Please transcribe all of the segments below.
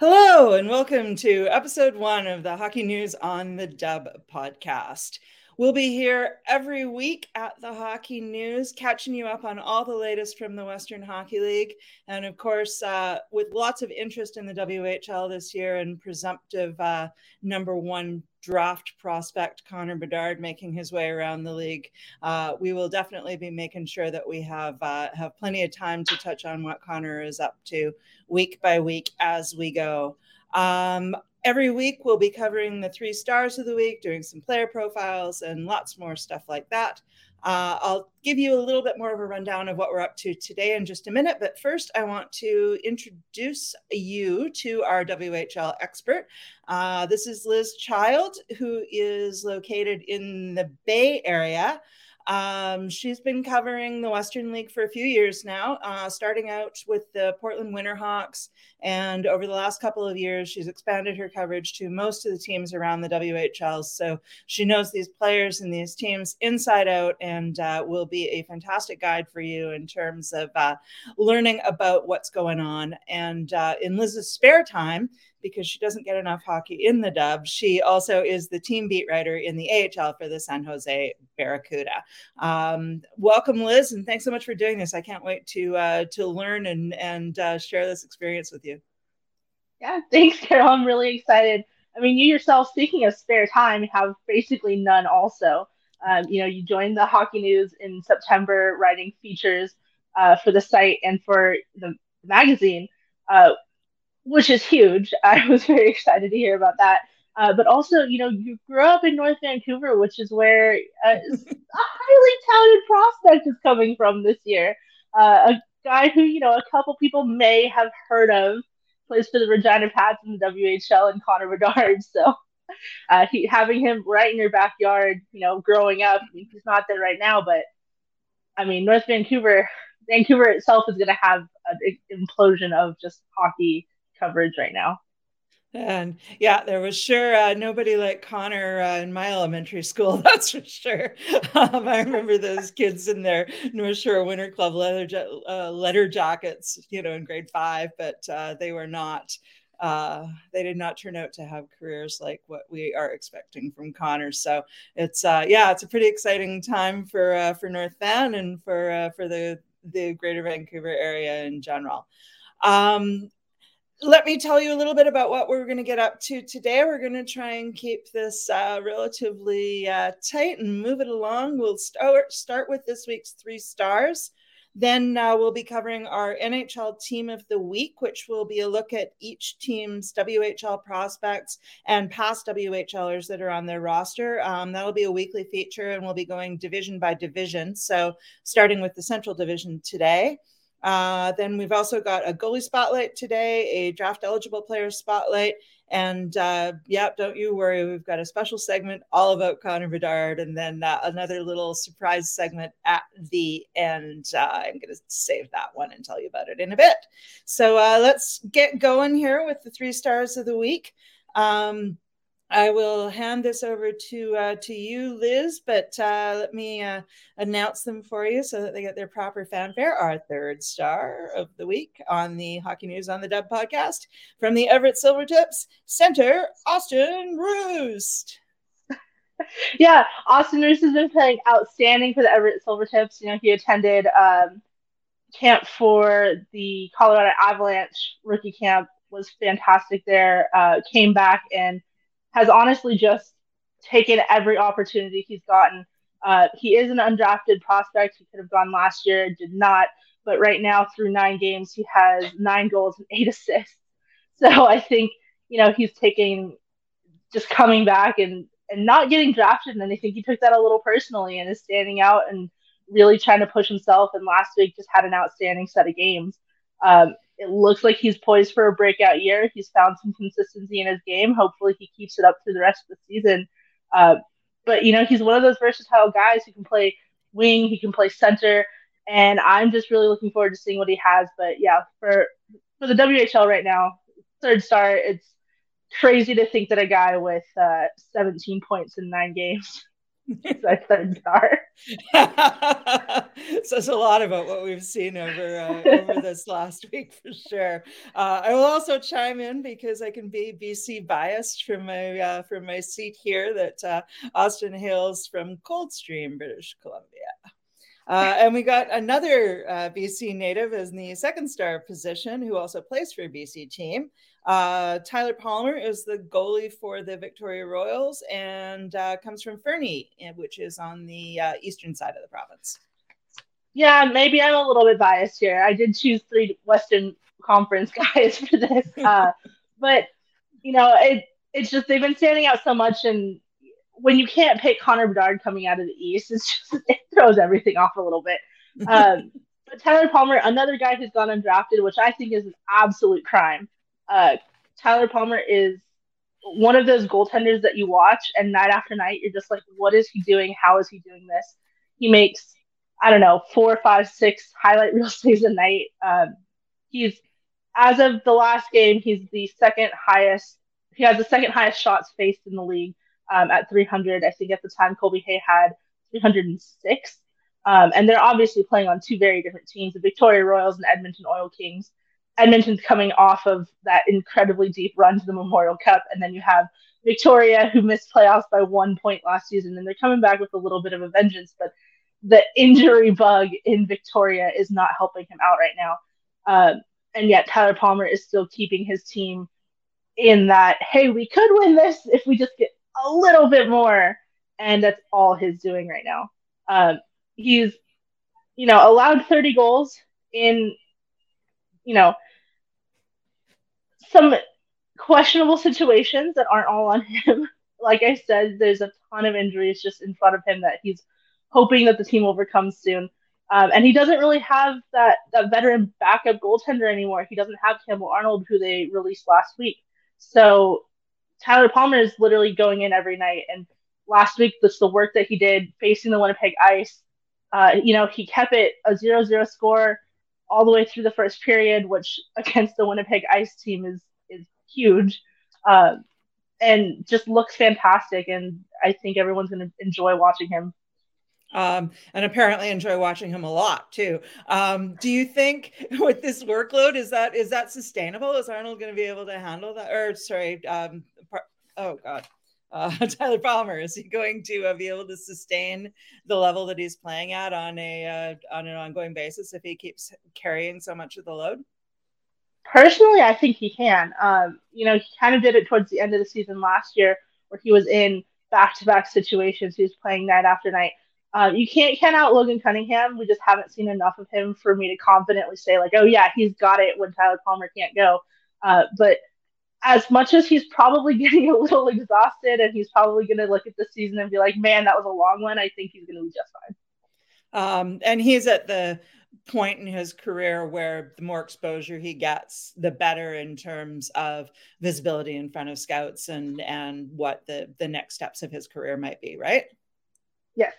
Hello, and welcome to episode one of the Hockey News on the Dub podcast. We'll be here every week at the Hockey News, catching you up on all the latest from the Western Hockey League. And of course, uh, with lots of interest in the WHL this year and presumptive uh, number one draft prospect Connor Bedard making his way around the league, uh, we will definitely be making sure that we have uh, have plenty of time to touch on what Connor is up to week by week as we go. Um, every week we'll be covering the three stars of the week, doing some player profiles and lots more stuff like that. Uh, I'll give you a little bit more of a rundown of what we're up to today in just a minute. But first, I want to introduce you to our WHL expert. Uh, this is Lizz Child, who is located in the Bay Area. Um, she's been covering the Western League for a few years now, uh, starting out with the Portland Winterhawks. And over the last couple of years, she's expanded her coverage to most of the teams around the WHL. So she knows these players and these teams inside out and uh, will be a fantastic guide for you in terms of uh, learning about what's going on. And uh, in Lizz's spare time, because she doesn't get enough hockey in the dub. She also is the team beat writer in the AHL for the San Jose Barracuda. Um, welcome, Lizz, and thanks so much for doing this. I can't wait to uh, to learn and and uh, share this experience with you. Yeah, thanks, Carol. I'm really excited. I mean, you yourself, speaking of spare time, have basically none. Also, um, you know, you joined the Hockey News in September, writing features uh, for the site and for the magazine. Uh, which is huge. I was very excited to hear about that. Uh, but also, you know, you grew up in North Vancouver, which is where uh, a highly touted prospect is coming from this year. Uh, a guy who, you know, a couple people may have heard of, plays for the Regina Pats in the WHL, and Connor Bedard. So, uh, he, having him right in your backyard, you know, growing up, I mean, he's not there right now, but I mean, North Vancouver, Vancouver itself is going to have an implosion of just hockey coverage right now. And yeah, there was sure uh, nobody like Connor uh, in my elementary school. That's for sure. Um, I remember those kids in their North Shore Winter Club leather uh, letter jackets, you know, in grade five, but uh, they were not. Uh, they did not turn out to have careers like what we are expecting from Connor. So it's uh, yeah, it's a pretty exciting time for for North Van and for for the the Greater Vancouver area in general. Um, let me tell you a little bit about what we're going to get up to today. We're going to try and keep this uh, relatively uh, tight and move it along. We'll start start with this week's three stars. Then uh, we'll be covering our NHL Team of the Week, which will be a look at each team's WHL prospects and past WHLers that are on their roster. Um, that'll be a weekly feature, and we'll be going division by division. So, starting with the Central Division today. Uh, then we've also got a goalie spotlight today, a draft eligible player spotlight, and uh, yeah, don't you worry, we've got a special segment all about Connor Bedard, and then uh, another little surprise segment at the end. Uh, I'm going to save that one and tell you about it in a bit. So uh, let's get going here with the three stars of the week. Um, I will hand this over to uh, to you, Lizz. But uh, let me uh, announce them for you so that they get their proper fanfare. Our third star of the week on the Hockey News on the Dub podcast from the Everett Silvertips center, Austin Roest. yeah, Austin Roest has been playing outstanding for the Everett Silvertips. You know, he attended um, camp for the Colorado Avalanche rookie camp. Was fantastic there. Uh, came back and has honestly just taken every opportunity he's gotten. Uh, he is an undrafted prospect. He could have gone last year, did not. But right now, through nine games, he has nine goals and eight assists. So I think you know he's taking just coming back and and not getting drafted. And I think he took that a little personally and is standing out and really trying to push himself. And last week just had an outstanding set of games. Um, it looks like he's poised for a breakout year. He's found some consistency in his game. Hopefully, he keeps it up through the rest of the season. Uh, but you know, he's one of those versatile guys who can play wing, he can play center, and I'm just really looking forward to seeing what he has. But yeah, for for the WHL right now, third star, it's crazy to think that a guy with uh, 17 points in nine games Our third star. Says a lot about what we've seen over uh, over this last week for sure. Uh, I will also chime in because I can be BC biased from my uh, from my seat here. That uh, Austin hails from Coldstream, British Columbia. Uh, and we got another uh, BC native as the second star position who also plays for a BC team. Uh, Tyler Palmer is the goalie for the Victoria Royals and uh, comes from Fernie, eh, which is on the uh, eastern side of the province. Yeah, maybe I'm a little bit biased here. I did choose three Western Conference guys for this, uh, but you know, it it's just they've been standing out so much, and when you can't pick Connor Bedard coming out of the East, it's just it throws everything off a little bit. Um, but Tyler Palmer, another guy who's gone undrafted, which I think is an absolute crime uh, Tyler Palmer is one of those goaltenders that you watch and night after night you're just like, what is he doing? How is he doing this? He makes I don't know four, five, six highlight reel saves a night. Um, he's as of the last game, he's the second highest. He has the second highest shots faced in the league um, at 300. I think at the time Kolby Hay had 306. Um, and they're obviously playing on two very different teams: the Victoria Royals and Edmonton Oil Kings. Edmonton's coming off of that incredibly deep run to the Memorial Cup, and then you have Victoria who missed playoffs by one point last season, and they're coming back with a little bit of a vengeance. But the injury bug in Victoria is not helping him out right now, um, and yet Tyler Palmer is still keeping his team in that. Hey, we could win this if we just get a little bit more, and that's all he's doing right now. Um, he's, you know, allowed 30 goals in, you know, some questionable situations that aren't all on him. like I said, there's a ton of injuries just in front of him that he's hoping that the team overcomes soon. Um, and he doesn't really have that that veteran backup goaltender anymore. He doesn't have Campbell Arnold, who they released last week. So Tyler Palmer is literally going in every night. And last week, this the work that he did facing the Winnipeg Ice. Uh, you know, he kept it a 0-0 score all the way through the first period, which against the Winnipeg Ice team is is huge, uh, and just looks fantastic. And I think everyone's going to enjoy watching him. Um, and apparently enjoy watching him a lot too. Um, do you think with this workload is that is that sustainable? Is Arnold going to be able to handle that? Or sorry, um, par- oh god, uh, Tyler Palmer? Is he going to uh, be able to sustain the level that he's playing at on a uh, on an ongoing basis if he keeps carrying so much of the load? Personally, I think he can. Um, you know, he kind of did it towards the end of the season last year, where he was in back-to-back situations. He was playing night after night. Um, you can't count out Logan Cunningham. We just haven't seen enough of him for me to confidently say like, oh yeah, he's got it when Tyler Palmer can't go. Uh, but as much as he's probably getting a little exhausted and he's probably going to look at the season and be like, man, that was a long one, I think he's going to be just fine. Um, and he's at the point in his career where the more exposure he gets, the better in terms of visibility in front of scouts and and what the the next steps of his career might be, right? Yes.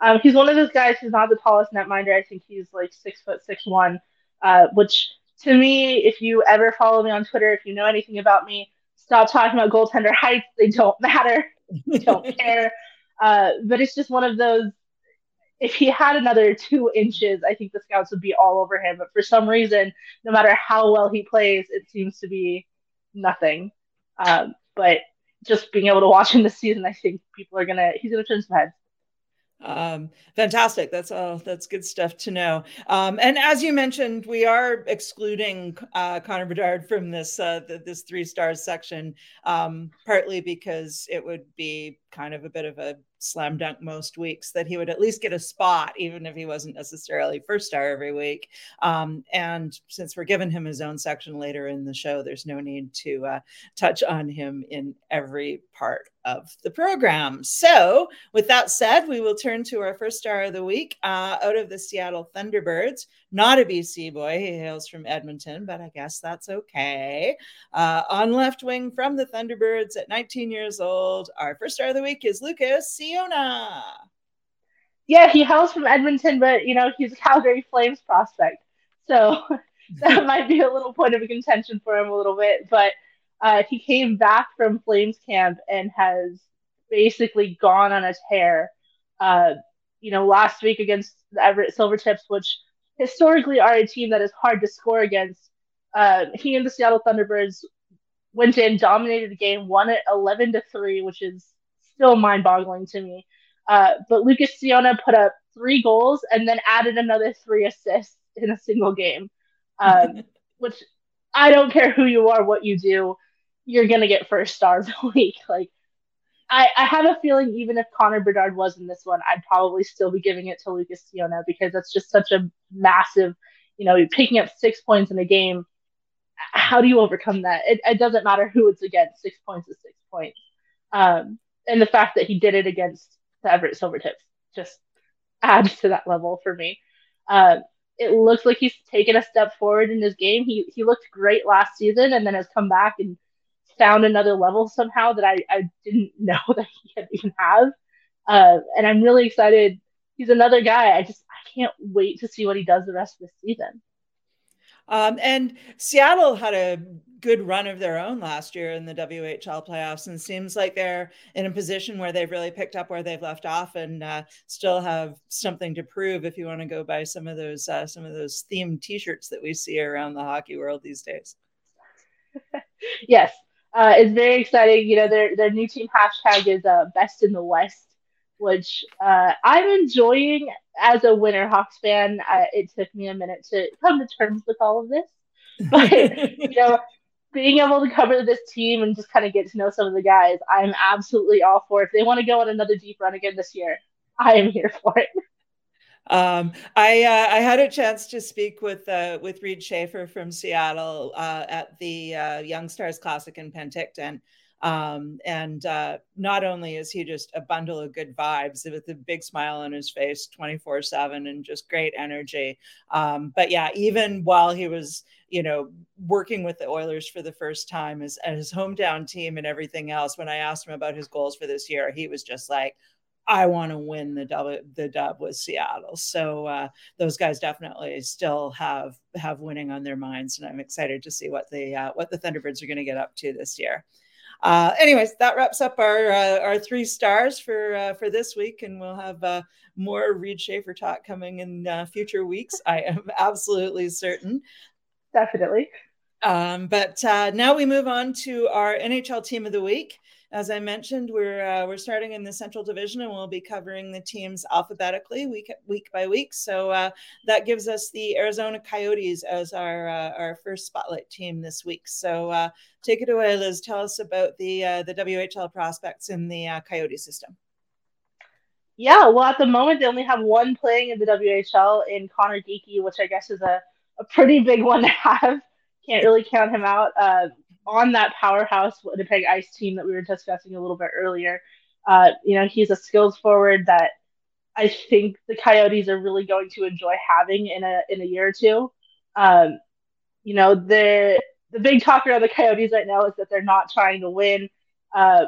Um, he's one of those guys who's not the tallest netminder. I think he's like six foot six one, uh, which to me, if you ever follow me on Twitter, if you know anything about me, stop talking about goaltender heights. They don't matter. They don't care. Uh, but it's just one of those. If he had another two inches, I think the scouts would be all over him. But for some reason, no matter how well he plays, it seems to be nothing. Um, but just being able to watch him this season, I think people are gonna he's gonna turn some heads. Um, fantastic. That's all. That's good stuff to know. Um, and as you mentioned, we are excluding uh, Connor Bedard from this uh, this three stars section, um, partly because it would be kind of a bit of a slam dunk most weeks that he would at least get a spot, even if he wasn't necessarily first star every week. Um, and since we're giving him his own section later in the show, there's no need to uh, touch on him in every part of the program. So, with that said, we will turn to our first star of the week uh, out of the Seattle Thunderbirds. Not a BC boy, he hails from Edmonton, but I guess that's okay. Uh, on left wing from the Thunderbirds at 19 years old, our first star of the week is Lucas Ciona. Yeah, he hails from Edmonton, but you know he's a Calgary Flames prospect, so that might be a little point of contention for him a little bit, but. Uh, he came back from Flames camp and has basically gone on a tear. Uh, you know, last week against the Everett Silvertips, which historically are a team that is hard to score against. Uh, he and the Seattle Thunderbirds went in, dominated the game, won it 11 to 3, which is still mind boggling to me. Uh, but Lucas Ciona put up three goals and then added another three assists in a single game, um, which I don't care who you are, what you do, you're to get first star of the week. Like, I, I have a feeling even if Connor Bedard was in this one, I'd probably still be giving it to Lucas Ciona because that's just such a massive, you know, picking up six points in a game. How do you overcome that? It, it doesn't matter who it's against. Six points is six points. Um, and the fact that he did it against the Everett Silvertips just adds to that level for me. Uh, it looks like he's taken a step forward in his game. He he looked great last season and then has come back and found another level somehow that I, I didn't know that he had even have. Uh, and I'm really excited. He's another guy. I just I can't wait to see what he does the rest of the season. Um, and Seattle had a good run of their own last year in the WHL playoffs, and seems like they're in a position where they've really picked up where they've left off, and uh, still have something to prove. If you want to go buy some of those uh, some of those themed T-shirts that we see around the hockey world these days. yes, uh, it's very exciting. You know, their their new team hashtag is uh, best in the West, which uh, I'm enjoying as a Winterhawks fan. It took me a minute to come to terms with all of this, but you know, being able to cover this team and just kind of get to know some of the guys, I'm absolutely all for. If they want to go on another deep run again this year, I am here for it. Um, I uh, I had a chance to speak with uh, with Reid Schaefer from Seattle uh, at the uh, Young Stars Classic in Penticton. Um, and uh, not only is he just a bundle of good vibes with a big smile on his face 24 7 and just great energy. Um, but yeah, even while he was, you know, working with the Oilers for the first time as his hometown team and everything else, when I asked him about his goals for this year, he was just like, I want to win the dub, the dub with Seattle. So uh, those guys definitely still have have winning on their minds, and I'm excited to see what the uh, what the Thunderbirds are going to get up to this year. Uh, anyways, that wraps up our uh, our three stars for uh, for this week, and we'll have uh, more Reid Schaefer talk coming in future weeks. I am absolutely certain. Definitely. Um, but now we move on to our NHL Team of the Week as I mentioned, we're uh, we're starting in the Central Division, and we'll be covering the teams alphabetically week week by week. So uh, that gives us the Arizona Coyotes as our uh, our first spotlight team this week. So uh, take it away, Lizz. Tell us about the uh, the WHL prospects in the uh, Coyote system. Yeah, well, at the moment they only have one playing in the WHL in Conor Geekie, which I guess is a, a pretty big one to have. Can't really count him out on that powerhouse Winnipeg Ice team that we were discussing a little bit earlier. Uh, you know, he's a skills forward that I think the Coyotes are really going to enjoy having in a in a year or two. Um, you know, the the big talker of the Coyotes right now is that they're not trying to win. Uh,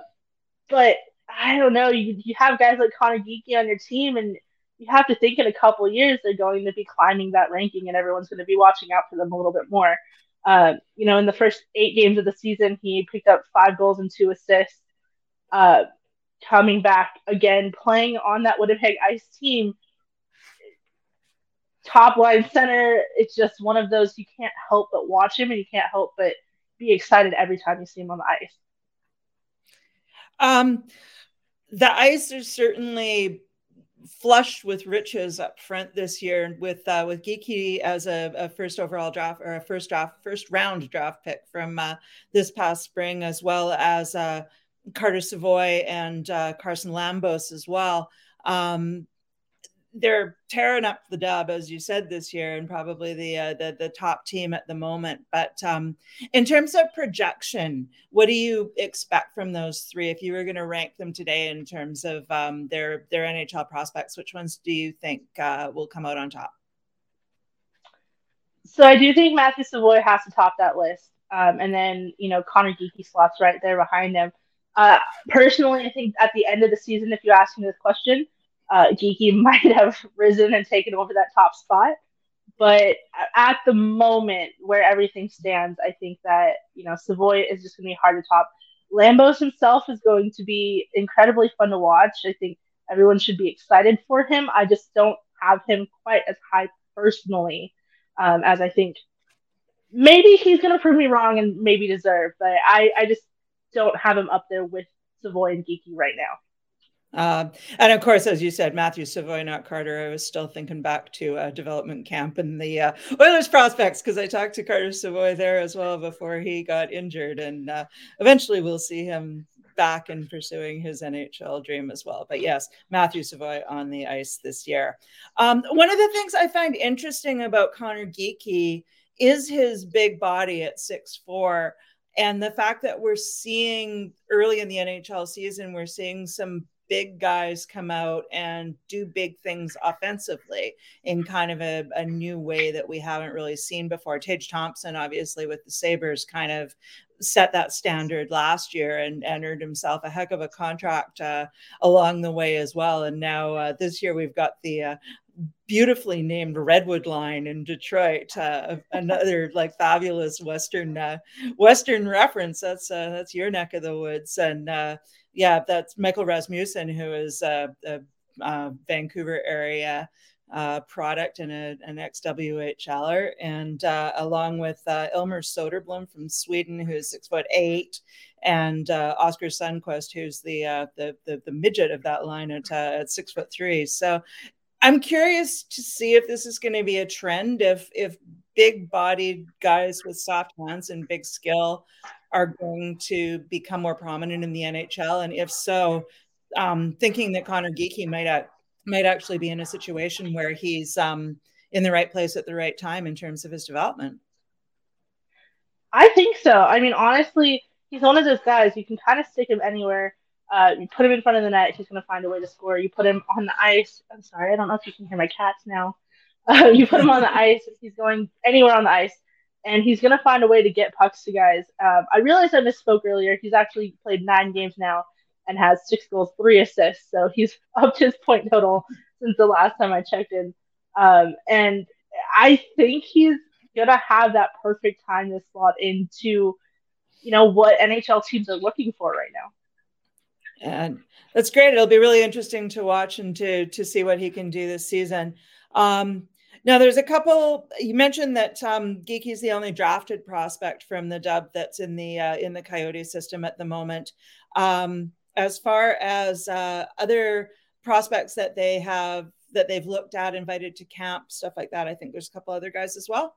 but I don't know. You you have guys like Conor Geekie on your team, and you have to think in a couple years they're going to be climbing that ranking, and everyone's going to be watching out for them a little bit more. Uh, you know, in the first eight games of the season, he picked up five goals and two assists. Uh, coming back again, playing on that Winnipeg Ice team, top line center. It's just one of those you can't help but watch him, and you can't help but be excited every time you see him on the ice. Um, the ice is certainly flushed with riches up front this year with uh, with Geekie as a, a, first overall draft or a first draft first round draft pick from uh, this past spring, as well as uh, Carter Savoie and uh, Carson Lambos as well. Um, they're tearing up the dub, as you said this year, and probably the uh, the, the top team at the moment. But um, in terms of projection, what do you expect from those three? If you were going to rank them today in terms of um, their their NHL prospects, which ones do you think uh, will come out on top? So I do think Matthew Savoie has to top that list, um, and then you know Conor Geekie slots right there behind him. Uh, personally, I think at the end of the season, if you ask me this question uh, Geekie might have risen and taken over that top spot. But at the moment where everything stands, I think that, you know, Savoie is just going to be hard to top. Lambos himself is going to be incredibly fun to watch. I think everyone should be excited for him. I just don't have him quite as high personally um, as I think maybe he's going to prove me wrong and maybe deserve, but I, I just don't have him up there with Savoie and Geekie right now. Uh, and of course, as you said, Matthew Savoie, not Carter. I was still thinking back to uh, development camp and the uh, Oilers prospects because I talked to Carter Savoie there as well before he got injured, and uh, eventually we'll see him back and pursuing his NHL dream as well. But yes, Matthew Savoie on the ice this year. Um, one of the things I find interesting about Conor Geekie is his big body at six four and the fact that we're seeing early in the NHL season, we're seeing some big guys come out and do big things offensively in kind of a, a, new way that we haven't really seen before. Tage Thompson, obviously, with the Sabres, kind of set that standard last year and, and earned himself a heck of a contract uh, along the way as well. And now uh, this year we've got the uh, beautifully named Redwood Line in Detroit. Uh, another like fabulous Western uh, Western reference. That's uh, that's your neck of the woods, and uh, yeah, that's Michael Rasmussen, who is a, a, a Vancouver area uh, product and a, an ex-WHLer, and uh, along with uh, Elmer Soderblom from Sweden, who's six foot eight, and uh, Oskar Sundqvist, who's the, uh, the, the the midget of that line at, uh, at six foot three. So I'm curious to see if this is going to be a trend. If if big-bodied guys with soft hands and big skill are going to become more prominent in the NHL? And if so, um, thinking that Conor Geekie might might actually be in a situation where he's um, in the right place at the right time in terms of his development. I think so. I mean, honestly, he's one of those guys you can kind of stick him anywhere. Uh, you put him in front of the net, he's going to find a way to score. You put him on the ice. I'm sorry, I don't know if you can hear my cats now. Uh, you put him on the ice, he's going anywhere on the ice and he's going to find a way to get pucks to guys. Um, I realized I misspoke earlier. He's actually played nine games now and has six goals, three assists. So he's up to his point total since the last time I checked in. Um, and I think he's going to have that perfect time to slot into, you know, what NHL teams are looking for right now. And that's great. It'll be really interesting to watch and to to see what he can do this season. Um, now, there's a couple. You mentioned that um, Geekie's the only drafted prospect from the Dub that's in the uh, in the Coyote system at the moment. Um, as far as uh, other prospects that they have that they've looked at, invited to camp, stuff like that, I think there's a couple other guys as well.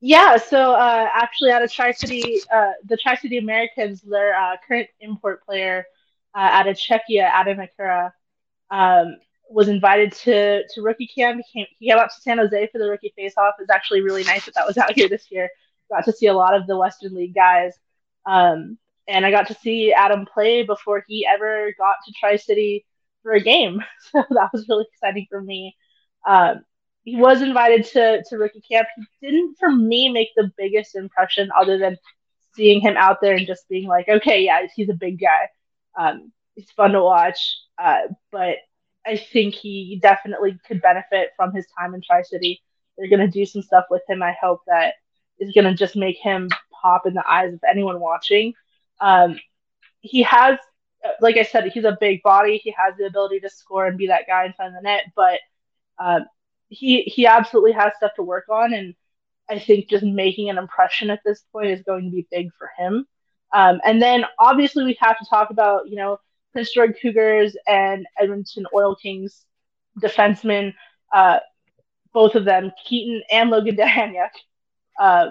Yeah, so uh, actually, out of Tri City, uh, the Tri City Americans, their uh, current import player uh, out of Czechia, Adam Mechura, um, was invited to to rookie camp. He came, he came out to San Jose for the rookie face-off. It was actually really nice that that was out here this year. Got to see a lot of the Western League guys, um, and I got to see Adam play before he ever got to Tri City for a game. So that was really exciting for me. Um, he was invited to to rookie camp. He didn't, for me, make the biggest impression other than seeing him out there and just being like, okay, yeah, he's a big guy. Um, he's fun to watch, uh, but I think he definitely could benefit from his time in Tri City. They're going to do some stuff with him. I hope that is going to just make him pop in the eyes of anyone watching. Um, he has, like I said, he's a big body. He has the ability to score and be that guy in front of the net, but um, he he absolutely has stuff to work on, and I think just making an impression at this point is going to be big for him. Um, and then obviously we have to talk about you know George Cougars and Edmonton Oil Kings defensemen, uh, both of them, Keaton and Logan Dowhaniuk. Uh,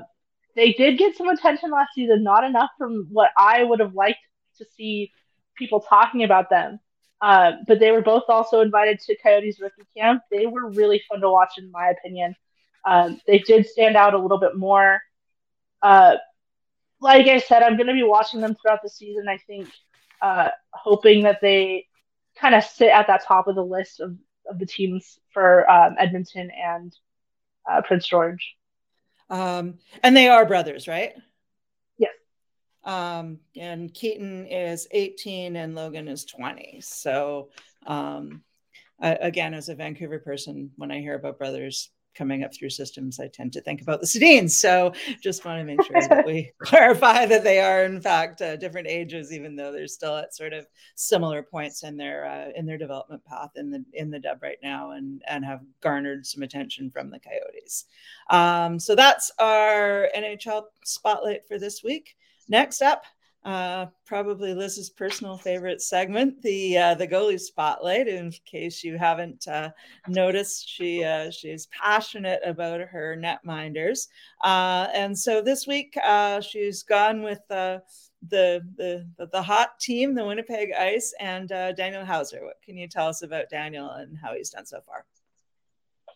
they did get some attention last season, not enough from what I would have liked to see people talking about them. Uh, but they were both also invited to Coyotes rookie camp. They were really fun to watch, in my opinion. Um, they did stand out a little bit more. Uh, like I said, I'm going to be watching them throughout the season. I think uh, hoping that they kind of sit at that top of the list of, of the teams for um, Edmonton and uh, Prince George. Um, and they are brothers, right? Yes. Um, and Keaton is 18 and Logan is 20. So, um, again, as a Vancouver person, when I hear about brothers, coming up through systems, I tend to think about the Sedins. So just want to make sure that we clarify that they are in fact uh, different ages, even though they're still at sort of similar points in their uh, in their development path in the in the dub right now, and and have garnered some attention from the Coyotes. Um, so that's our NHL spotlight for this week. Next up, uh, probably Lizz's personal favorite segment, the uh, the goalie spotlight. In case you haven't uh, noticed, she uh, she's passionate about her netminders, uh, and so this week uh, she's gone with the, the the hot team, the Winnipeg Ice, and Daniel Hauser. What can you tell us about Daniel and how he's done so far?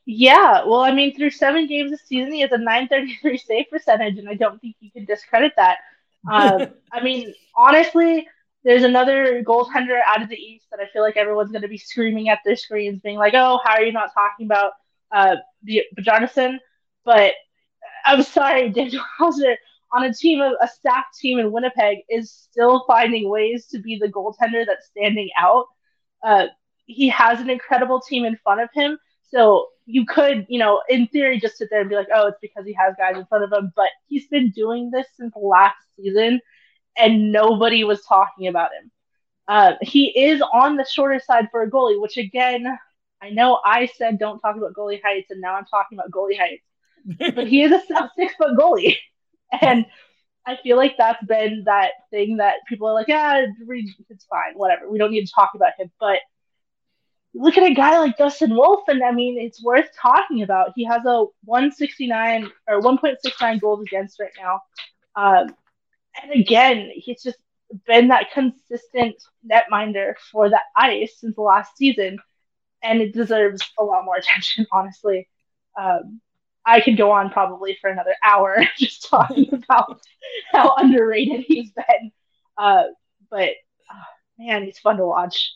Yeah, well, I mean, through seven games this season, he has a 933 save percentage, and I don't think you can discredit that. Um, I mean, honestly, there's another goaltender out of the East that I feel like everyone's going to be screaming at their screens, being like, "Oh, how are you not talking about uh, Jonathan?" But I'm sorry, Daniel Hauser on a team of a staff team in Winnipeg is still finding ways to be the goaltender that's standing out. Uh, he has an incredible team in front of him, so you could, you know, in theory, just sit there and be like, oh, it's because he has guys in front of him. But he's been doing this since last season, and nobody was talking about him. Uh, he is on the shorter side for a goalie, which again, I know I said don't talk about goalie heights, and now I'm talking about goalie heights. but he is a six foot goalie, and I feel like that's been that thing that people are like, yeah, it's fine, whatever. We don't need to talk about him, but look at a guy like Dustin Wolf, and I mean, it's worth talking about. He has a 169 or 1.69 goals against right now. Um, and again, he's just been that consistent netminder for the ice since the last season, and it deserves a lot more attention, honestly. Um, I could go on probably for another hour just talking about how underrated he's been. Uh, but oh, man, he's fun to watch.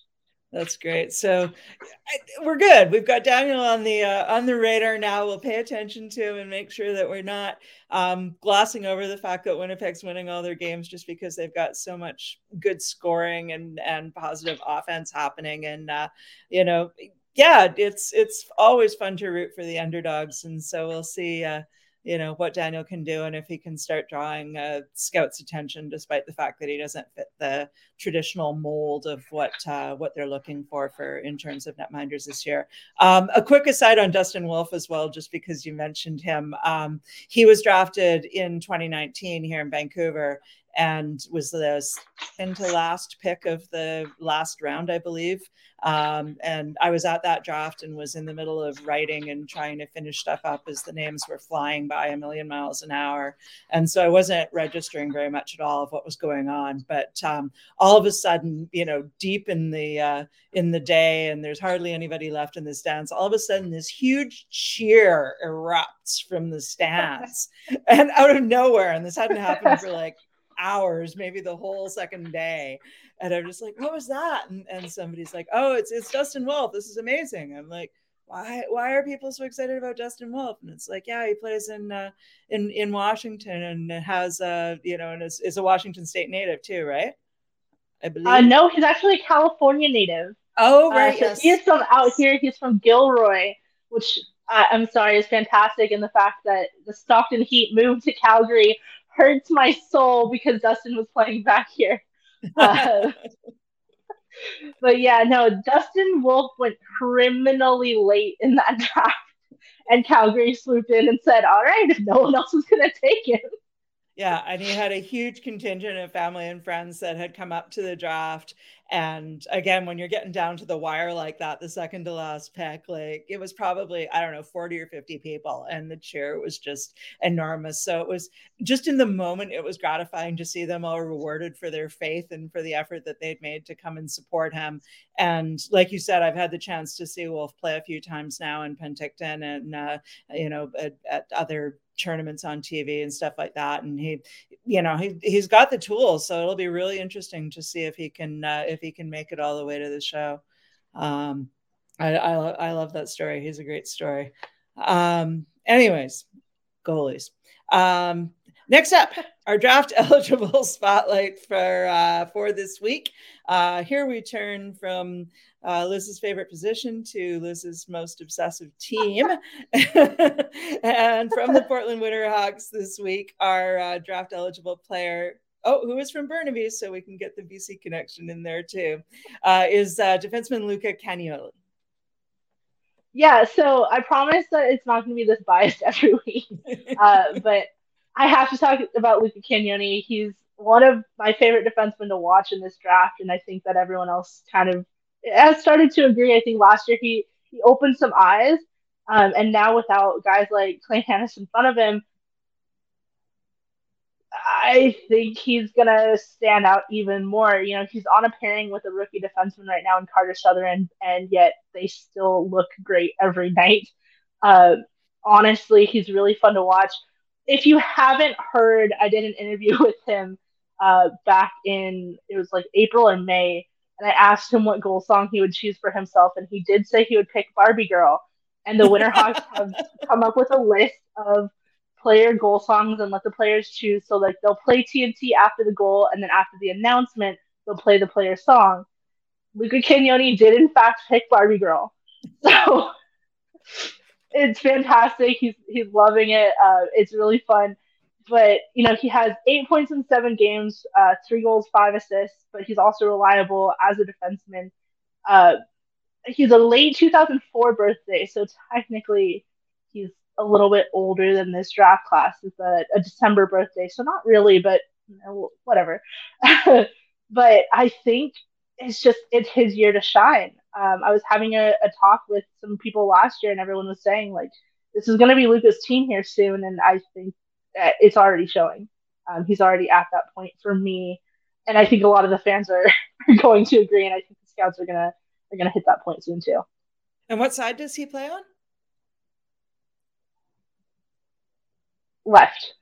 That's great. So I, we're good. We've got Daniel on the uh, on the radar now. We'll pay attention to him and make sure that we're not um, glossing over the fact that Winnipeg's winning all their games just because they've got so much good scoring and and positive offense happening. And uh, you know, yeah, it's it's always fun to root for the underdogs. And so we'll see. Uh, you know what Daniel can do and if he can start drawing scouts' attention, despite the fact that he doesn't fit the traditional mold of what uh, what they're looking for for in terms of netminders this year. Um, a quick aside on Dustin Wolf as well, just because you mentioned him, um, he was drafted in 2019 here in Vancouver and was the second to last pick of the last round, I believe. Um, and I was at that draft and was in the middle of writing and trying to finish stuff up as the names were flying by a million miles an hour. And so I wasn't registering very much at all of what was going on. But um, all of a sudden, you know, deep in the uh, in the day, and there's hardly anybody left in the stands. All of a sudden, this huge cheer erupts from the stands, and out of nowhere. And this hadn't happened for like hours, maybe the whole second day. And I'm just like, what was that? And, and somebody's like, oh, it's it's Dustin Wolf. This is amazing. I'm like, why why are people so excited about Dustin Wolf? And it's like, yeah, he plays in uh, in in Washington and has uh you know and is, is a Washington State native too, right? I believe. Uh, no, he's actually a California native. Oh uh, right, uh, yes. He is from out here. He's from Gilroy, which uh, I'm sorry is fantastic. And the fact that the Stockton Heat moved to Calgary hurts my soul because Dustin was playing back here. Uh, but yeah, no, Dustin Wolf went criminally late in that draft, and Calgary swooped in and said, "All right, if no one else is going to take him." Yeah, and he had a huge contingent of family and friends that had come up to the draft and again, when you're getting down to the wire like that, the second to last pick, like it was probably, I don't know, 40 or 50 people, and the cheer was just enormous. So it was just in the moment, it was gratifying to see them all rewarded for their faith and for the effort that they'd made to come and support him. And like you said, I've had the chance to see Wolf play a few times now in Penticton and, uh, you know, at, at other tournaments on TV and stuff like that. And he, you know, he he's got the tools, so it'll be really interesting to see if he can uh, if he can make it all the way to the show. Um, I, I I love that story. He's a great story. Um, anyways, goalies. Um, Next up, our draft eligible spotlight for uh, for this week. Uh, here we turn from uh, Lizz's favorite position to Lizz's most obsessive team. and from the Portland Winterhawks this week, our uh, draft eligible player. Oh, who is from Burnaby, so we can get the BC connection in there too, uh, is uh, defenseman Luca Cagnoni. Yeah, so I promise that it's not going to be this biased every week, uh, but I have to talk about Luca Cagnoni. He's one of my favorite defensemen to watch in this draft, and I think that everyone else kind of has started to agree. I think last year he he opened some eyes, um, and now without guys like Clay Hanus in front of him, I think he's gonna stand out even more. You know, he's on a pairing with a rookie defenseman right now in Carter Sotheran, and yet they still look great every night. Uh, honestly, he's really fun to watch if you haven't heard, I did an interview with him uh, back in it was like April or May, and I asked him what goal song he would choose for himself, and he did say he would pick Barbie Girl. And the Winterhawks have come up with a list of player goal songs and let the players choose. So like they'll play TNT after the goal, and then after the announcement, they'll play the player song. Luca Cagnoni did in fact pick Barbie Girl. So it's fantastic. He's he's loving it. Uh, it's really fun. But you know, he has eight points in seven games, uh, three goals, five assists. But he's also reliable as a defenseman. Uh, he's a late 2004 birthday, so technically a little bit older than this draft class. is a, a December birthday, so not really, but you know, whatever. but I think it's just it's his year to shine um, I was having a, a talk with some people last year, and everyone was saying like, this is going to be Luca's team here soon, and I think it's already showing. Um, he's already at that point for me, and I think a lot of the fans are, are going to agree, and I think the scouts are gonna are gonna hit that point soon too. And what side does he play on? Left.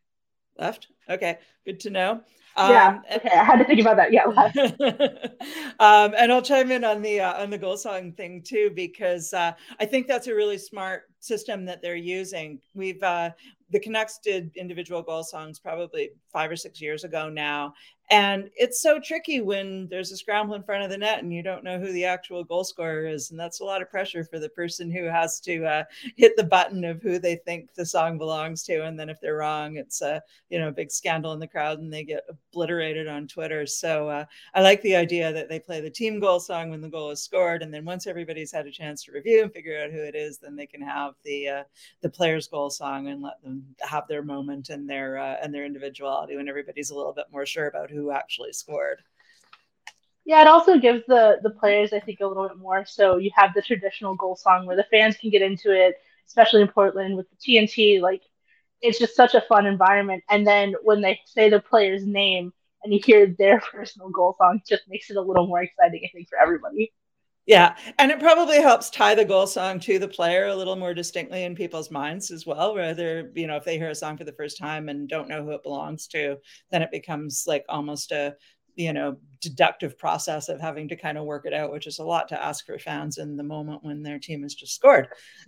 Left. Okay, good to know. Um, yeah. Okay. I had to think about that. Yeah. um, and I'll chime in on the uh, on the goal song thing too because uh, I think that's a really smart system that they're using. We've uh, the Canucks did individual goal songs probably five or six years ago now, and it's so tricky when there's a scramble in front of the net and you don't know who the actual goal scorer is. And that's a lot of pressure for the person who has to uh, hit the button of who they think the song belongs to. And then if they're wrong, it's a, you know, big scandal in the crowd and they get obliterated on Twitter. So uh, I like the idea that they play the team goal song when the goal is scored. And then once everybody's had a chance to review and figure out who it is, then they can have the, uh, the player's goal song and let them have their moment and their, uh, and their individuality when everybody's a little bit more sure about who actually scored. Yeah, it also gives the the players, I think, a little bit more. So you have the traditional goal song where the fans can get into it, especially in Portland with the TNT. Like, it's just such a fun environment. And then when they say the player's name and you hear their personal goal song, just makes it a little more exciting, I think, for everybody. Yeah, and it probably helps tie the goal song to the player a little more distinctly in people's minds as well. Rather, you know, if they hear a song for the first time and don't know who it belongs to, then it becomes like almost a you know deductive process of having to kind of work it out which is a lot to ask for fans in the moment when their team has just scored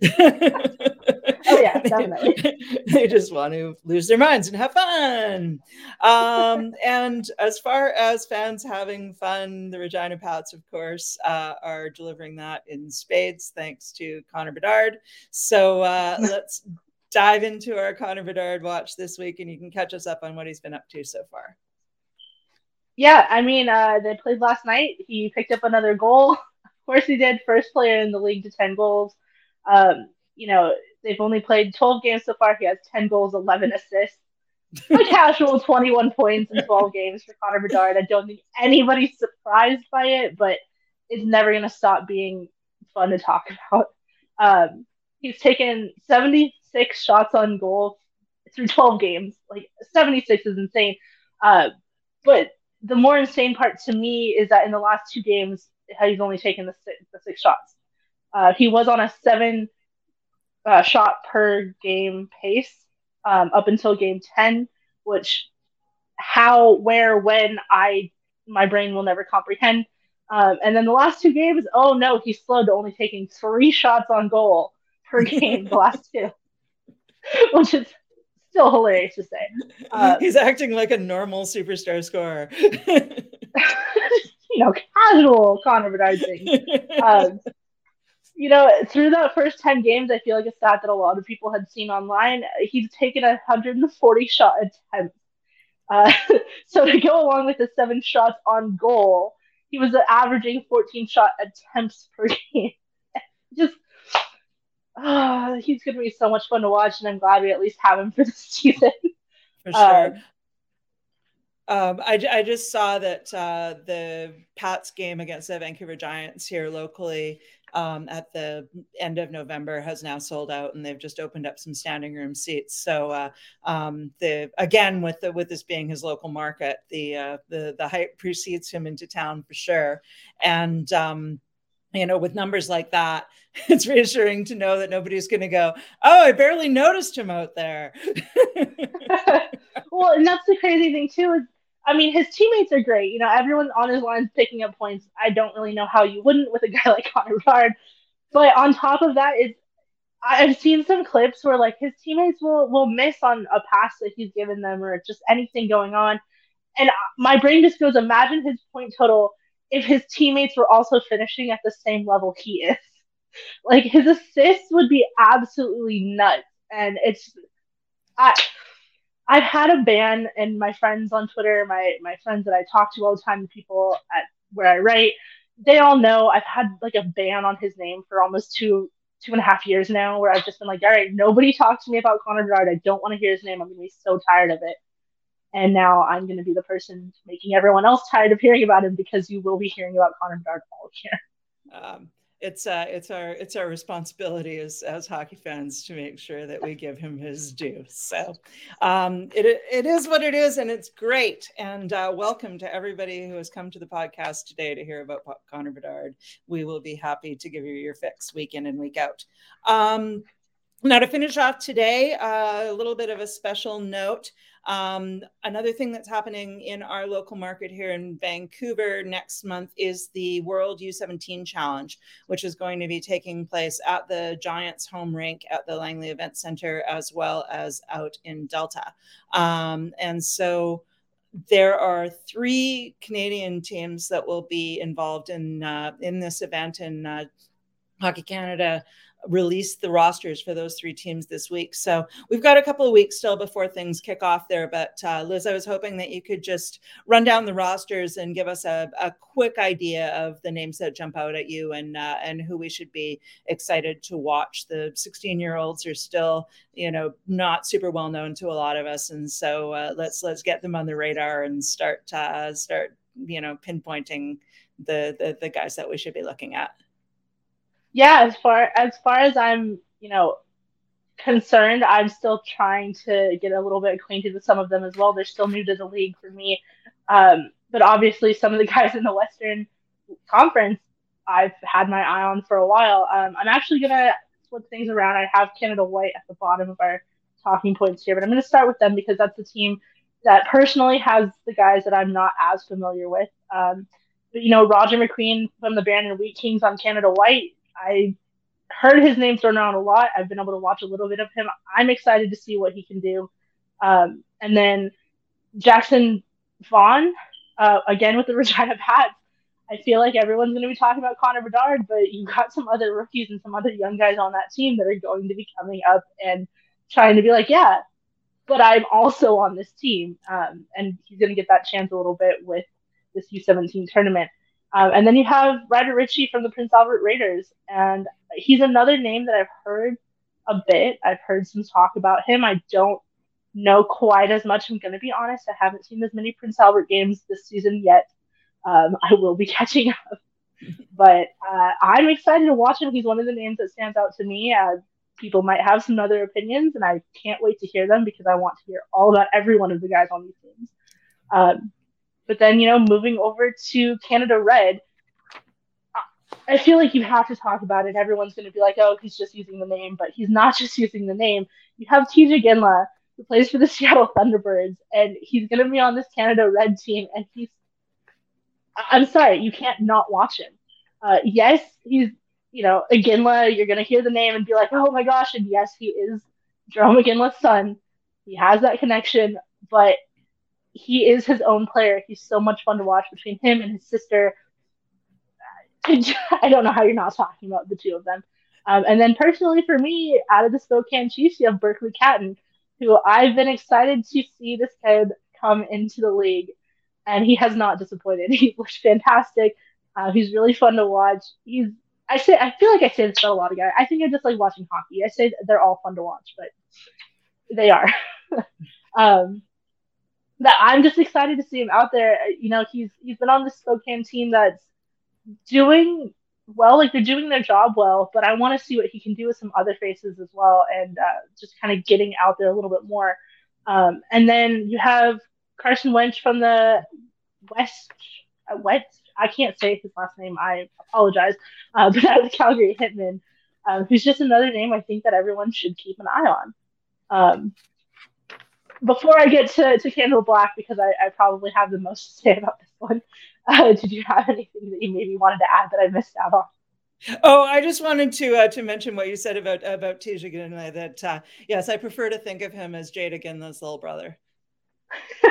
yeah definitely. they just want to lose their minds and have fun um, and as far as fans having fun the regina pats of course uh, are delivering that in spades thanks to connor bedard so uh, let's dive into our connor bedard watch this week and you can catch us up on what he's been up to so far yeah, I mean, uh, they played last night. He picked up another goal. Of course, he did. First player in the league to 10 goals. Um, you know, they've only played 12 games so far. He has 10 goals, 11 assists. A casual 21 points in 12 games for Connor Bedard. I don't think anybody's surprised by it, but it's never going to stop being fun to talk about. Um, he's taken 76 shots on goal through 12 games. Like, 76 is insane. Uh, but the more insane part to me is that in the last two games, he's only taken the six, the six shots. Uh, he was on a seven uh, shot per game pace um, up until game 10, which how, where, when, I my brain will never comprehend. Um, and then the last two games, oh no, he slowed to only taking three shots on goal per game the last two, which is still hilarious to say. Uh, He's acting like a normal superstar scorer. you know, casual Connor Bedard thing. Um, you know, through that first 10 games, I feel like a stat that a lot of people had seen online. He's taken a 140 shot attempts. Uh, so to go along with the seven shots on goal, he was averaging 14 shot attempts per game. Just, uh, he's going to be so much fun to watch, and I'm glad we at least have him for the season. For sure. Um, um, I, I just saw that uh, the Pats game against the Vancouver Giants here locally um, at the end of November has now sold out, and they've just opened up some standing room seats. So uh, um, the again with the with this being his local market, the uh, the the hype precedes him into town for sure, and. Um, you know, with numbers like that, it's reassuring to know that nobody's going to go, "Oh, I barely noticed him out there." well, and that's the crazy thing too is I mean, his teammates are great. You know, everyone on his line's picking up points. I don't really know how you wouldn't with a guy like Connor Bedard. But on top of that, is I've seen some clips where like his teammates will will miss on a pass that he's given them or just anything going on, and my brain just goes, imagine his point total if his teammates were also finishing at the same level he is. Like his assists would be absolutely nuts, and it's I I've had a ban, and my friends on Twitter, my my friends that I talk to all the time, people at where I write, they all know I've had like a ban on his name for almost two two and a half years now, where I've just been like, all right, nobody talk to me about Connor Bedard. I don't want to hear his name. I'm gonna be so tired of it. And now I'm gonna be the person making everyone else tired of hearing about him because you will be hearing about Connor Bedard all year. Um, it's uh, it's our it's our responsibility as as hockey fans to make sure that we give him his due. So um, it it is what it is, and it's great. And uh, welcome to everybody who has come to the podcast today to hear about Connor Bedard. We will be happy to give you your fix week in and week out. Um, now to finish off today, uh, a little bit of a special note. Um, another thing that's happening in our local market here in Vancouver next month is the World U17 Challenge, which is going to be taking place at the Giants home rink at the Langley Event Center as well as out in Delta. Um, and so there are three Canadian teams that will be involved in uh, in this event, and uh, Hockey Canada release the rosters for those three teams this week. So we've got a couple of weeks still before things kick off there. But uh, Liz, I was hoping that you could just run down the rosters and give us a, a quick idea of the names that jump out at you and uh, and who we should be excited to watch. The 16 year olds are still, you know, not super well known to a lot of us, and so uh, let's let's get them on the radar and start uh, start you know pinpointing the, the the guys that we should be looking at yeah, as far as far as I'm, you know, concerned, I'm still trying to get a little bit acquainted with some of them as well. They're still new to the league for me. Um, but obviously, some of the guys in the Western Conference, I've had my eye on for a while. Um, I'm actually gonna flip things around. I have Canada White at the bottom of our talking points here, but I'm gonna start with them because that's the team that personally has the guys that I'm not as familiar with. Um, but you know, Roger McQueen from the Brandon Wheat Kings on Canada White I heard his name thrown around a lot. I've been able to watch a little bit of him. I'm excited to see what he can do. Um, and then Jackson Vaughn, uh, again with the Regina Pats. I feel like everyone's going to be talking about Connor Bedard, but you've got some other rookies and some other young guys on that team that are going to be coming up and trying to be like, yeah, but I'm also on this team. Um, and he's going to get that chance a little bit with this U17 tournament. Um, and then you have Ryder Ritchie from the Prince Albert Raiders, and he's another name that I've heard a bit. I've heard some talk about him. I don't know quite as much. I'm going to be honest. I haven't seen as many Prince Albert games this season yet. Um, I will be catching up, but uh, I'm excited to watch him. He's one of the names that stands out to me. Uh, people might have some other opinions, and I can't wait to hear them because I want to hear all about every one of the guys on these teams. Um, but then, you know, moving over to Canada Red, I feel like you have to talk about it. Everyone's going to be like, oh, he's just using the name, but he's not just using the name. You have Tij Iginla, who plays for the Seattle Thunderbirds, and he's going to be on this Canada Red team, and he's. I'm sorry, you can't not watch him. Uh, yes, he's, you know, Iginla, you're going to hear the name and be like, oh my gosh, and yes, he is Jarome Iginla's son, He has that connection, but he is his own player. He's so much fun to watch between him and his sister. I don't know how you're not talking about the two of them. Um, and then personally for me, out of the Spokane Chiefs, you have Berkly Catton, who I've been excited to see this kid come into the league, and he has not disappointed. He looks fantastic. Uh, he's really fun to watch. He's I say I feel like I say this about a lot of guys. I think I just like watching hockey. I say they're all fun to watch, but they are. um, that I'm just excited to see him out there. You know, he's he's been on the Spokane team that's doing well, like they're doing their job well, but I want to see what he can do with some other faces as well, and uh, just kind of getting out there a little bit more. Um, and then you have Carson Wench from the West uh, West. I can't say his last name. I apologize. Uh, but out of Calgary Hitmen, um, who's just another name I think that everyone should keep an eye on. Um, before I get to, to Canada Black, because I, I probably have the most to say about this one, uh, did you have anything that you maybe wanted to add that I missed out on? Oh, I just wanted to uh, to mention what you said about about Tij Iginla. That uh, yes, I prefer to think of him as Jade Iginla's little brother,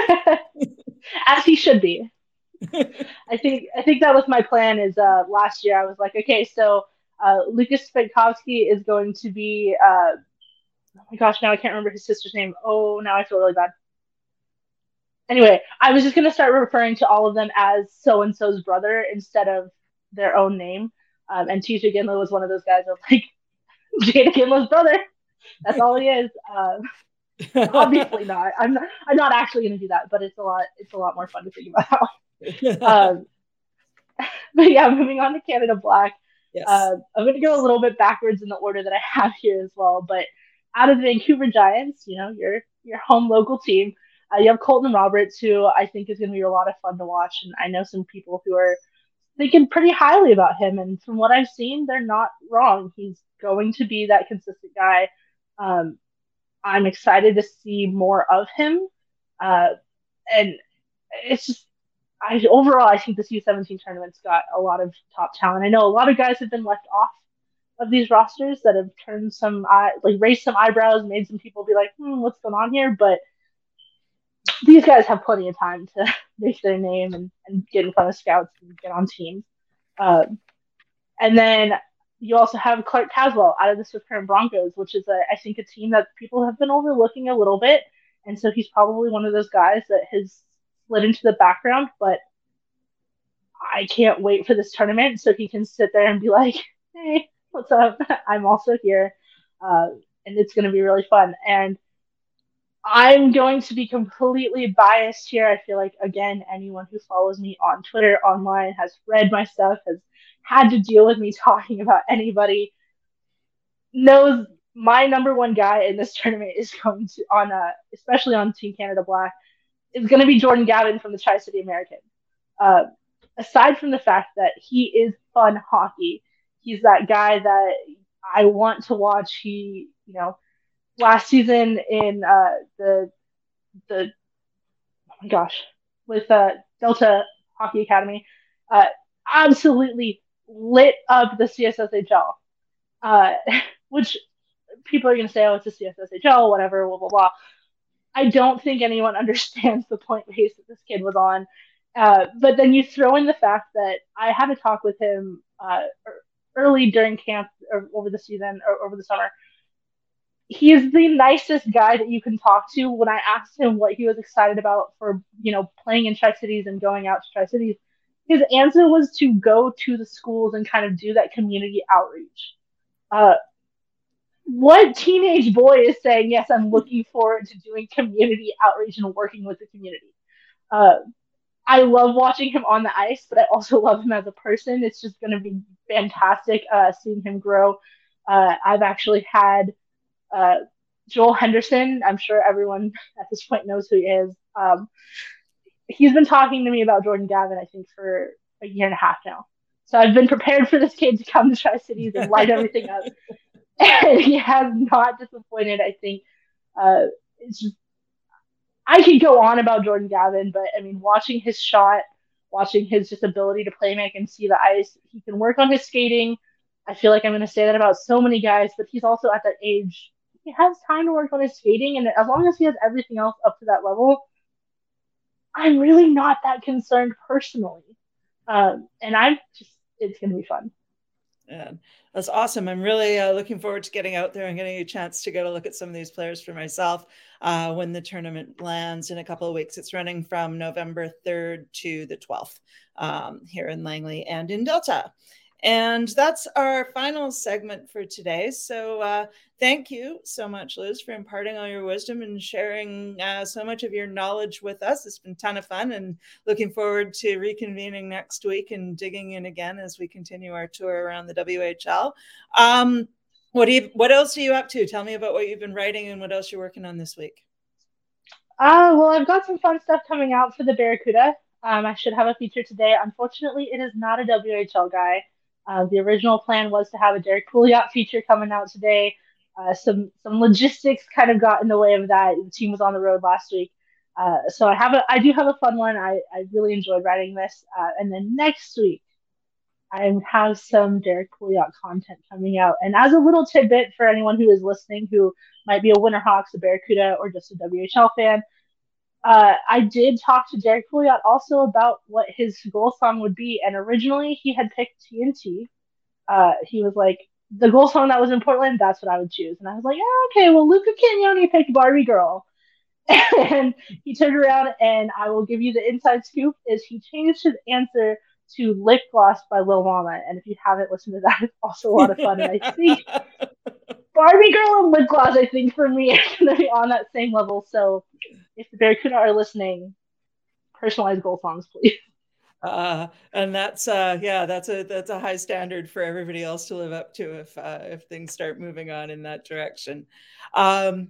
as he should be. I think I think that was my plan. Is uh, last year I was like, okay, so uh, Lucas Spenkovsky is going to be. Oh my gosh, now I can't remember his sister's name. Oh, now I feel really bad. Anyway, I was just gonna start referring to all of them as so and so's brother instead of their own name. Um, and Tij Iginla was one of those guys of like Jade Iginla's brother. That's all he is. Um, obviously not. I'm not. I'm not actually going to do that, but it's a lot. It's a lot more fun to think about. um, but yeah, moving on to Canada Black. Yes. Uh, I'm going to go a little bit backwards in the order that I have here as well. But out of the Vancouver Giants, you know, your your home local team, uh, you have Colton Roberts, who I think is going to be a lot of fun to watch. And I know some people who are thinking pretty highly about him. And from what I've seen, they're not wrong. He's going to be that consistent guy. Um, I'm excited to see more of him. Uh, and it's just, I overall, I think this U17 tournament's got a lot of top talent. I know a lot of guys have been left off of these rosters that have turned some, eye, like raised some eyebrows, made some people be like, hmm, what's going on here? But these guys have plenty of time to make their name and, and get in front of scouts and get on teams. Um, and then you also have Clark Caswell out of the Swift Current Broncos, which is, a, I think, a team that people have been overlooking a little bit. And so he's probably one of those guys that has slid into the background, but I can't wait for this tournament so he can sit there and be like, hey, what's up? I'm also here. Uh, and it's going to be really fun. And I'm going to be completely biased here. I feel like, again, anyone who follows me on Twitter, online, has read my stuff, has had to deal with me talking about anybody, knows my number one guy in this tournament is going to, on, uh, especially on Team Canada Black, is going to be Jordan Gavin from the Tri City American. Uh, aside from the fact that he is fun hockey, he's that guy that I want to watch. He, you know, last season in uh, the the oh my gosh with uh, Delta Hockey Academy, uh, absolutely lit up the CSSHL, uh, which people are going to say, oh, it's a CSSHL, whatever, blah blah blah. I don't think anyone understands the point base that this kid was on. Uh, but then you throw in the fact that I had a talk with him uh, early during camp or over the season or over the summer he is the nicest guy that you can talk to. When I asked him what he was excited about for, you know, playing in Tri Cities and going out to Tri Cities, his answer was to go to the schools and kind of do that community outreach. Uh, what teenage boy is saying, yes, I'm looking forward to doing community outreach and working with the community? Uh, I love watching him on the ice, but I also love him as a person. It's just going to be fantastic uh, seeing him grow. Uh, I've actually had uh, Joel Henderson, I'm sure everyone at this point knows who he is. Um, he's been talking to me about Jordan Gavin, I think, for a year and a half now. So I've been prepared for this kid to come to Tri Cities and light everything up. And he has not disappointed, I think. Uh, it's just, I could go on about Jordan Gavin, but I mean, watching his shot, watching his just ability to play make and see the ice, he can work on his skating. I feel like I'm going to say that about so many guys, but he's also at that age he has time to work on his skating, and as long as he has everything else up to that level, I'm really not that concerned personally. Um, and I'm just, it's going to be fun. Yeah, that's awesome. I'm really uh, looking forward to getting out there and getting a chance to get a look at some of these players for myself uh, when the tournament lands in a couple of weeks. It's running from November 3rd to the 12th um, here in Langley and in Delta. And that's our final segment for today. So, uh, thank you so much, Liz, for imparting all your wisdom and sharing uh, so much of your knowledge with us. It's been a ton of fun and looking forward to reconvening next week and digging in again as we continue our tour around the WHL. Um, what, do you, what else are you up to? Tell me about what you've been writing and what else you're working on this week. Uh, well, I've got some fun stuff coming out for the Barracuda. Um, I should have a feature today. Unfortunately, it is not a WHL guy. Uh, the original plan was to have a Derrick Pouliot feature coming out today. Uh, some some logistics kind of got in the way of that. The team was on the road last week, uh, so I have a I do have a fun one. I, I really enjoyed writing this, uh, and then next week I have some Derrick Pouliot content coming out. And as a little tidbit for anyone who is listening, who might be a Winterhawks, a Barracuda, or just a WHL fan, uh, I did talk to Derrick Pouliot also about what his goal song would be, and originally he had picked TNT. Uh, he was like, the goal song that was in Portland, that's what I would choose. And I was like, yeah, okay, well, Luca Cagnoni picked Barbie Girl. and he turned around, and I will give you the inside scoop, is he changed his answer to Lip Gloss by Lil Mama. And if you haven't listened to that, it's also a lot of fun. And I think Barbie Girl and Lip Gloss, I think for me, are going to be on that same level. So if the Barracuda are listening, personalized goal songs, please. Uh, and that's uh, yeah, that's a that's a high standard for everybody else to live up to if uh, if things start moving on in that direction. Um,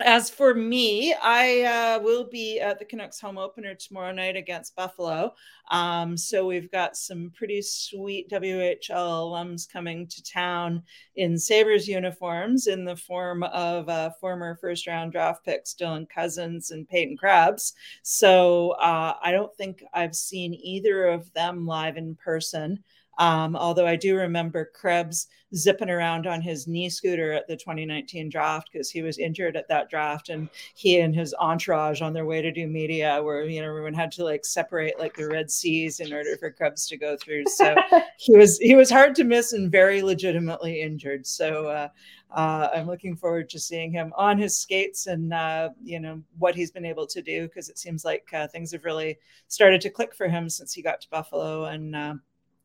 as for me, I uh, will be at the Canucks home opener tomorrow night against Buffalo. Um, so we've got some pretty sweet WHL alums coming to town in Sabres uniforms in the form of uh, former first round draft picks Dylan Cozens and Peyton Krebs. So uh, I don't think I've seen either of them live in person. Um, although I do remember Krebs zipping around on his knee scooter at the 2019 draft because he was injured at that draft, and he and his entourage on their way to do media, where you know everyone had to like separate like the Red Seas in order for Krebs to go through. So he was he was hard to miss and very legitimately injured. So. Uh, uh, I'm looking forward to seeing him on his skates and uh, you know what he's been able to do because it seems like uh, things have really started to click for him since he got to Buffalo and uh,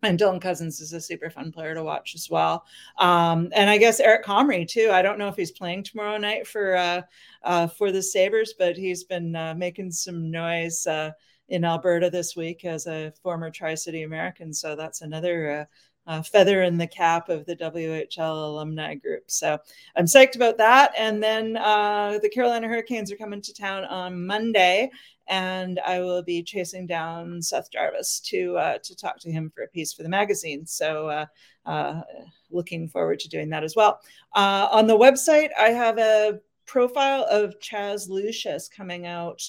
and Dylan Cozens is a super fun player to watch as well. Um, and I guess Eric Comrie too. I don't know if he's playing tomorrow night for uh, uh, for the Sabres, but he's been uh, making some noise uh, in Alberta this week as a former Tri City American. So that's another uh, uh, feather in the cap of the WHL alumni group. So I'm psyched about that. And then the Carolina Hurricanes are coming to town on Monday, and I will be chasing down Seth Jarvis to uh, to talk to him for a piece for the magazine. So uh, uh, looking forward to doing that as well. Uh, on the website, I have a profile of Chaz Lucius coming out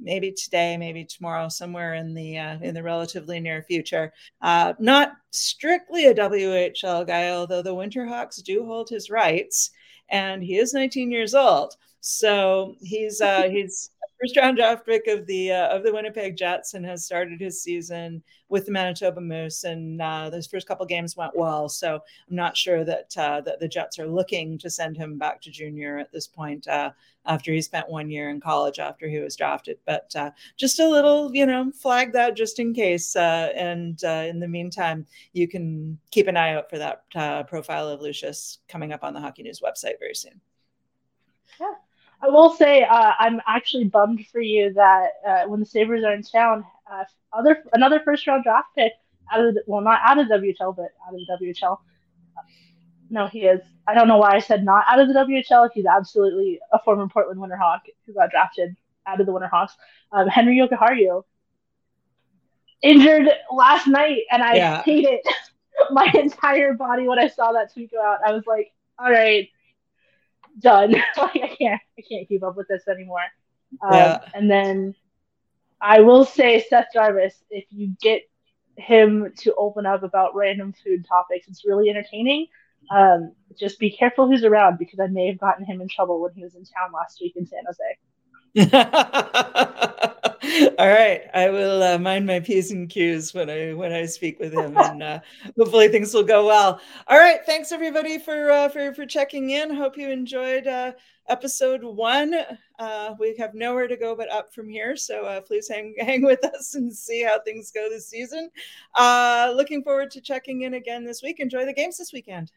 maybe today, maybe tomorrow, somewhere in the uh, in the relatively near future. Uh, not strictly a WHL guy, although the Winterhawks do hold his rights, and he is 19 years old. So he's uh, he's first round draft pick of the uh, of the Winnipeg Jets and has started his season with the Manitoba Moose. And uh, those first couple games went well, so I'm not sure that uh, that the Jets are looking to send him back to junior at this point uh, after he spent one year in college after he was drafted. But uh, just a little, you know, flag that just in case. Uh, and in the meantime, you can keep an eye out for that profile of Lucius coming up on the Hockey News website very soon. Yeah. I will say uh, I'm actually bummed for you that uh, when the Sabres are in town, uh, other another first round draft pick out of the, well not out of WHL but out of the WHL. No, he is. I don't know why I said not out of the WHL. He's absolutely a former Portland Winterhawk who got drafted out of the Winterhawks. Um, Henri Jokiharju injured last night, and I yeah. hated my entire body when I saw that tweet go out. I was like, all right, done. like I can't I can't keep up with this anymore. Um, yeah. And then I will say Seth Jarvis, if you get him to open up about random food topics, it's really entertaining. Um, just be careful who's around because I may have gotten him in trouble when he was in town last week in San Jose. All right, I will uh, mind my p's and q's when I when I speak with him, and uh, hopefully things will go well. All right, thanks everybody for uh, for for checking in. Hope you enjoyed uh, episode one. Uh, we have nowhere to go but up from here, so uh, please hang hang with us and see how things go this season. looking forward to checking in again this week. Enjoy the games this weekend.